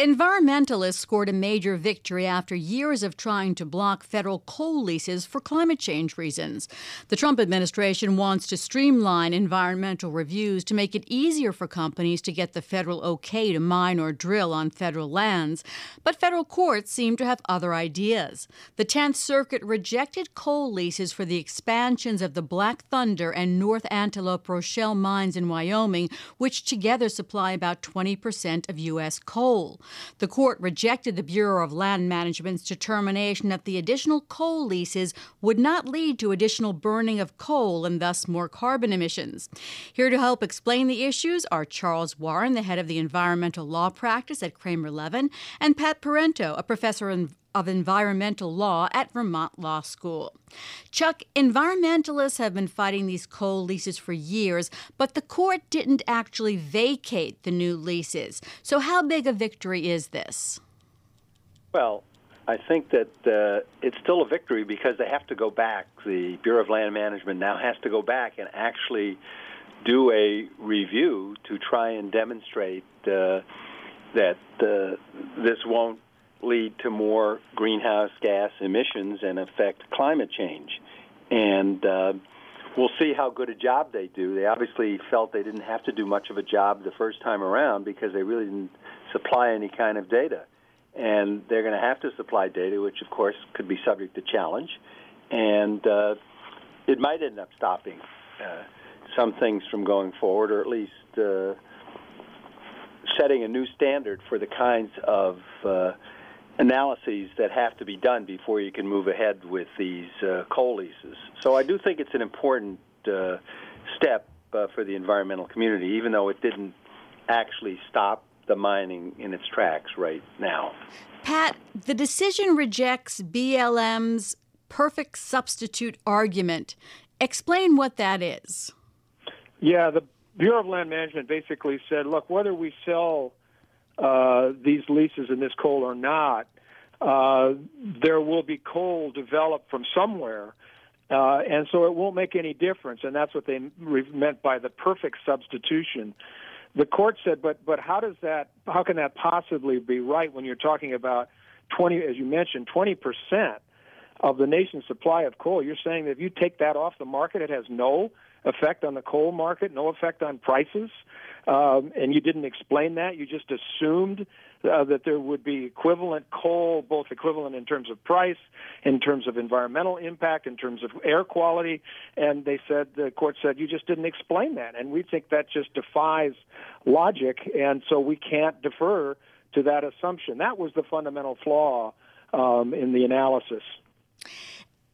Environmentalists scored a major victory after years of trying to block federal coal leases for climate change reasons. The Trump administration wants to streamline environmental reviews to make it easier for companies to get the federal okay to mine or drill on federal lands, but federal courts seem to have other ideas. The 10th Circuit rejected coal leases for the expansions of the Black Thunder and North Antelope Rochelle mines in Wyoming, which together supply about 20% of U.S. coal. The court rejected the Bureau of Land Management's determination that the additional coal leases would not lead to additional burning of coal and thus more carbon emissions. Here to help explain the issues are Charles Warren, the head of the environmental law practice at Kramer Levin, and Pat Parenteau, a professor in of Environmental Law at Vermont Law School. Chuck, environmentalists have been fighting these coal leases for years, but the court didn't actually vacate the new leases. So, how big a victory is this? Well, I think that uh, it's still a victory because they have to go back. The Bureau of Land Management now has to go back and actually do a review to try and demonstrate uh, that uh, this won't lead to more greenhouse gas emissions and affect climate change. And uh, we'll see how good a job they do. They obviously felt they didn't have to do much of a job the first time around because they really didn't supply any kind of data. And they're going to have to supply data, which of course could be subject to challenge. And uh, it might end up stopping uh, some things from going forward, or at least uh, setting a new standard for the kinds of uh, analyses that have to be done before you can move ahead with these uh, coal leases. So I do think it's an important uh, step uh, for the environmental community, even though it didn't actually stop the mining in its tracks right now. Pat, the decision rejects BLM's perfect substitute argument. Explain what that is. Yeah, the Bureau of Land Management basically said, look, whether we sell uh, these leases in this coal or not, uh, there will be coal developed from somewhere. Uh, and so it won't make any difference, and that's what they meant by the perfect substitution. The court said, but but how does that? How can that possibly be right when you're talking about twenty, as you mentioned, twenty percent of the nation's supply of coal? You're saying that if you take that off the market, it has no effect on the coal market, no effect on prices, um, and you didn't explain that. You just assumed uh, that there would be equivalent coal, both equivalent in terms of price, in terms of environmental impact, in terms of air quality, and they said the court said you just didn't explain that, and we think that just defies logic, and so we can't defer to that assumption. That was the fundamental flaw um, in the analysis.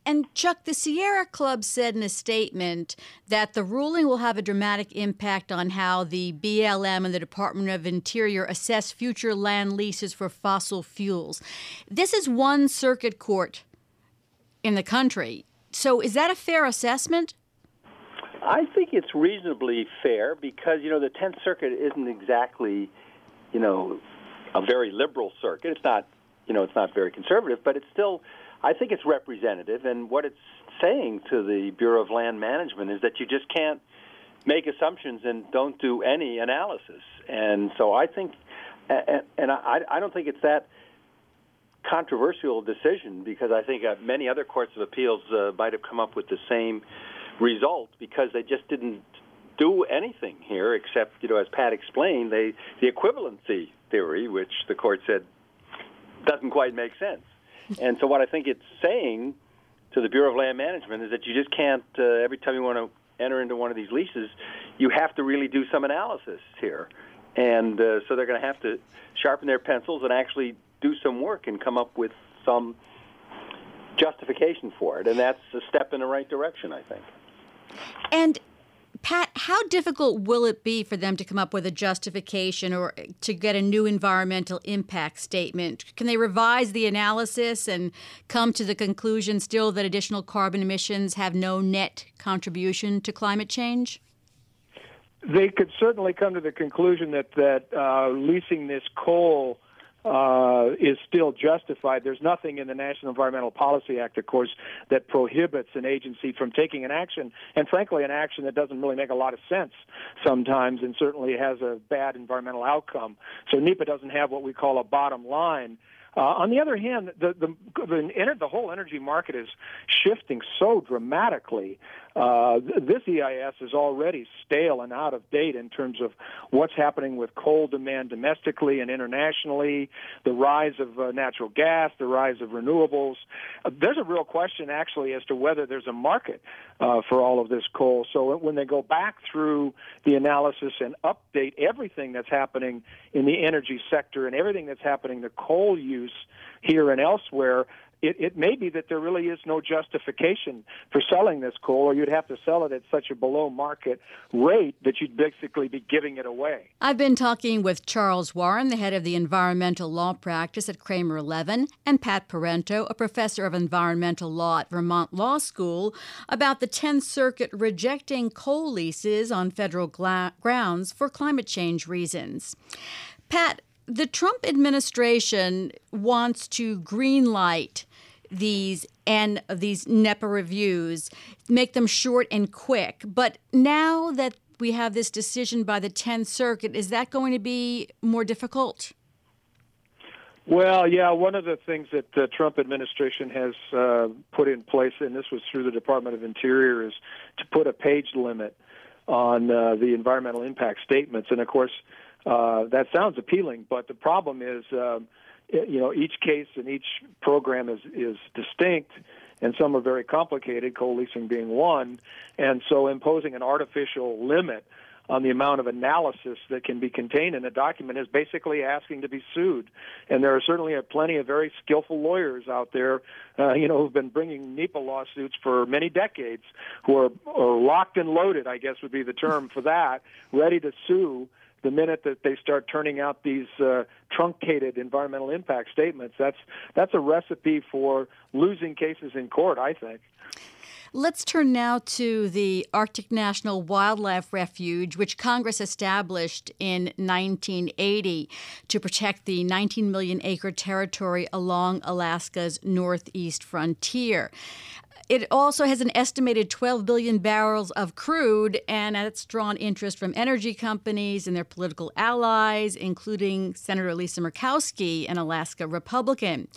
And Chuck, the Sierra Club said in a statement that the ruling will have a dramatic impact on how the BLM and the Department of Interior assess future land leases for fossil fuels. This is one circuit court in the country. So is that a fair assessment? I think it's reasonably fair because, you know, the 10th Circuit isn't exactly, you know, a very liberal circuit. It's not, you know, it's not very conservative, but it's still I think it's representative, and what it's saying to the Bureau of Land Management is that you just can't make assumptions and don't do any analysis. And so I think, and, I don't think it's that controversial decision because I think uh, many other courts of appeals uh, might have come up with the same result because they just didn't do anything here except, you know, as Pat explained, they the equivalency theory, which the court said doesn't quite make sense. And so what I think it's saying to the Bureau of Land Management is that you just can't, uh, every time you want to enter into one of these leases, you have to really do some analysis here. And uh, so they're going to have to sharpen their pencils and actually do some work and come up with some justification for it. And that's a step in the right direction, I think. And Pat, how difficult will it be for them to come up with a justification or to get a new environmental impact statement? Can they revise the analysis and come to the conclusion still that additional carbon emissions have no net contribution to climate change? They could certainly come to the conclusion that that uh, leasing this coal uh, is still justified. There's nothing in the National Environmental Policy Act, of course, that prohibits an agency from taking an action, and frankly, an action that doesn't really make a lot of sense sometimes and certainly has a bad environmental outcome. So NEPA doesn't have what we call a bottom line. Uh, on the other hand, the the the, the whole energy market is shifting so dramatically uh, this EIS is already stale and out of date in terms of what's happening with coal demand domestically and internationally, the rise of uh, natural gas, the rise of renewables. Uh, there's a real question actually as to whether there's a market uh, for all of this coal. So when they go back through the analysis and update everything that's happening in the energy sector and everything that's happening to coal use here and elsewhere, it, it may be that there really is no justification for selling this coal, or you'd have to sell it at such a below market rate that you'd basically be giving it away. I've been talking with Charles Warren, the head of the environmental law practice at Kramer Levin, and Pat Parenteau, a professor of environmental law at Vermont Law School, about the 10th Circuit rejecting coal leases on federal gla- grounds for climate change reasons. Pat, the Trump administration wants to greenlight these and these NEPA reviews, make them short and quick. But now that we have this decision by the 10th Circuit, is that going to be more difficult? Well, yeah, one of the things that the Trump administration has uh, put in place, and this was through the Department of Interior, is to put a page limit on uh, the environmental impact statements. And of course, uh, that sounds appealing, but the problem is, um, you know, each case and each program is is distinct, and some are very complicated. Coal leasing being one, and so imposing an artificial limit on the amount of analysis that can be contained in a document is basically asking to be sued. And there are certainly plenty of very skillful lawyers out there, uh, you know, who've been bringing NEPA lawsuits for many decades, who are, are locked and loaded, I guess would be the term for that, ready to sue the minute that they start turning out these uh, truncated environmental impact statements, that's that's a recipe for losing cases in court. I think. Let's turn now to the Arctic National Wildlife Refuge, which Congress established in 1980 to protect the 19 million acre territory along Alaska's northeast frontier. It also has an estimated 12 billion barrels of crude, and that's drawn interest from energy companies and their political allies, including Senator Lisa Murkowski, an Alaska Republican.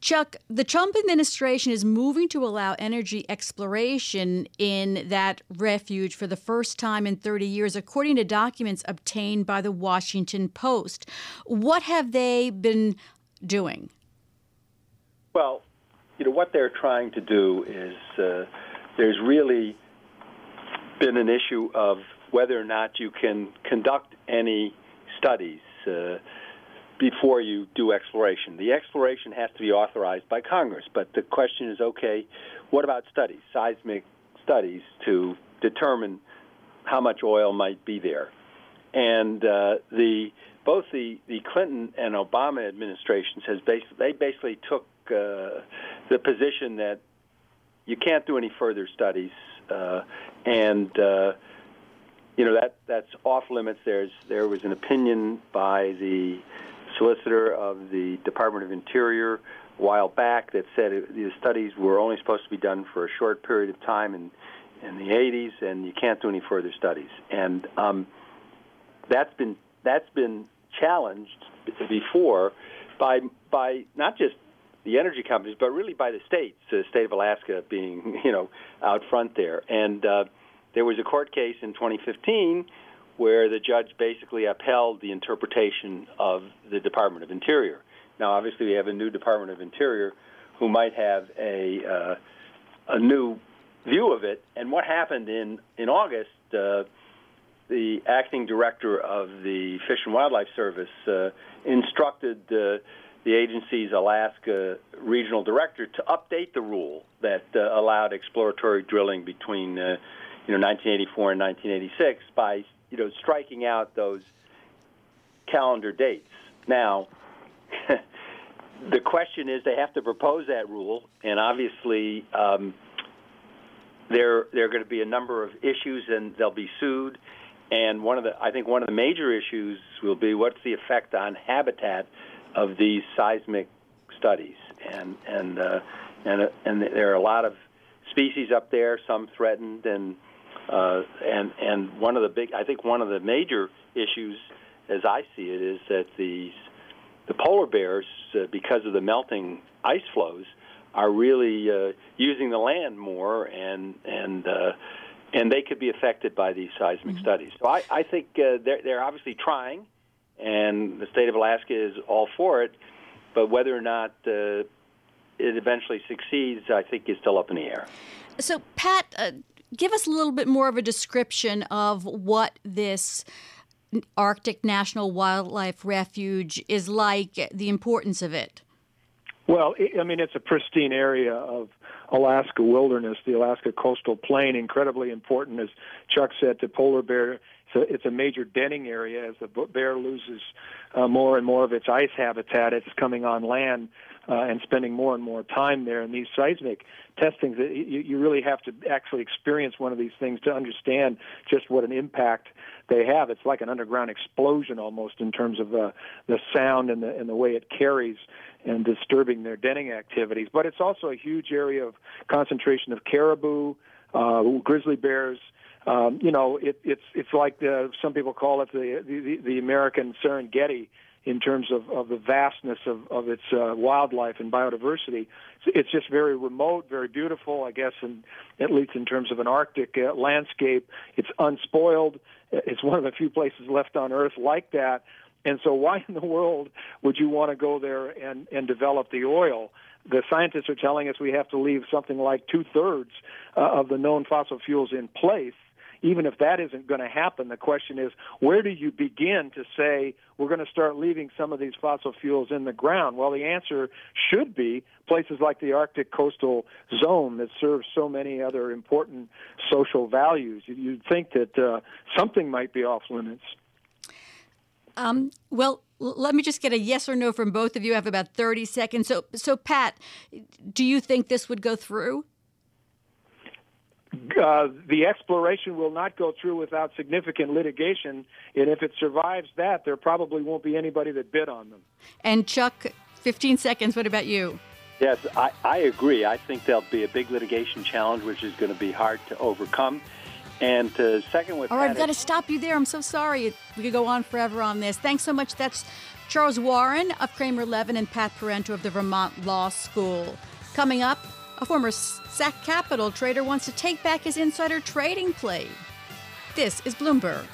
Chuck, the Trump administration is moving to allow energy exploration in that refuge for the first time in 30 years, according to documents obtained by the Washington Post. What have they been doing? Well, you know what they're trying to do is uh, there's really been an issue of whether or not you can conduct any studies uh, before you do exploration. The exploration has to be authorized by Congress, but the question is okay, what about studies, seismic studies to determine how much oil might be there? And uh, the both the, the Clinton and Obama administrations has basically they basically took uh, the position that you can't do any further studies, uh, and uh, you know that that's off limits. There's there was an opinion by the solicitor of the Department of Interior a while back that said the studies were only supposed to be done for a short period of time in in the 80s, and you can't do any further studies. And um, that's been that's been challenged before by by not just the energy companies, but really by the states, the state of Alaska being, you know, out front there. And uh, there was a court case in 2015 where the judge basically upheld the interpretation of the Department of Interior. Now, obviously, we have a new Department of Interior who might have a uh, a new view of it. And what happened in in August? Uh, the acting director of the Fish and Wildlife Service uh, instructed uh, the agency's Alaska regional director to update the rule that uh, allowed exploratory drilling between uh, you know 1984 and 1986 by you know striking out those calendar dates. Now, the question is they have to propose that rule, and obviously um, there there are going to be a number of issues, and they'll be sued. And one of the I think one of the major issues will be what's the effect on habitat of these seismic studies, and and uh, and uh, and there are a lot of species up there, some threatened, and uh, and and one of the big, I think one of the major issues, as I see it, is that these the polar bears, uh, because of the melting ice floes, are really uh, using the land more, and and uh, and they could be affected by these seismic mm-hmm. studies. So I, I think uh, they're they're obviously trying, and the state of Alaska is all for it, but whether or not uh, it eventually succeeds, I think is still up in the air. So Pat, uh, give us a little bit more of a description of what this. Arctic National Wildlife Refuge is like, the importance of it. Well, I mean, it's a pristine area of Alaska wilderness, the Alaska coastal plain, incredibly important, as Chuck said, to polar bear. It's a, it's a major denning area as the bear loses uh, more and more of its ice habitat. It's coming on land uh, and spending more and more time there. And these seismic testings, you, you really have to actually experience one of these things to understand just what an impact they have. It's like an underground explosion almost in terms of uh, the sound and the and the way it carries and disturbing their denning activities. But it's also a huge area of concentration of caribou, uh, grizzly bears. Um, you know, it, it's it's like the, some people call it the, the the American Serengeti in terms of, of the vastness of, of its uh, wildlife and biodiversity. It's just very remote, very beautiful, I guess, and at least in terms of an Arctic uh, landscape. It's unspoiled. It's one of the few places left on Earth like that. And so, why in the world would you want to go there and, and develop the oil? The scientists are telling us we have to leave something like two thirds uh, of the known fossil fuels in place even if that isn't going to happen, the question is where do you begin to say we're going to start leaving some of these fossil fuels in the ground? Well, the answer should be places like the Arctic coastal zone that serves so many other important social values. You'd think that uh, something might be off limits. Um, well, let me just get a yes or no from both of you. I have about 30 seconds. So, so Pat, do you think this would go through? Uh, the exploration will not go through without significant litigation, and if it survives that, there probably won't be anybody that bid on them. And Chuck, 15 seconds. What about you? Yes, I, I agree. I think there'll be a big litigation challenge, which is going to be hard to overcome. And uh, second, with all right, I've got to stop you there. I'm so sorry. We could go on forever on this. Thanks so much. That's Charles Warren of Kramer Levin and Pat Parenteau of the Vermont Law School. Coming up, a former SAC Capital trader wants to take back his insider trading plea. This is Bloomberg.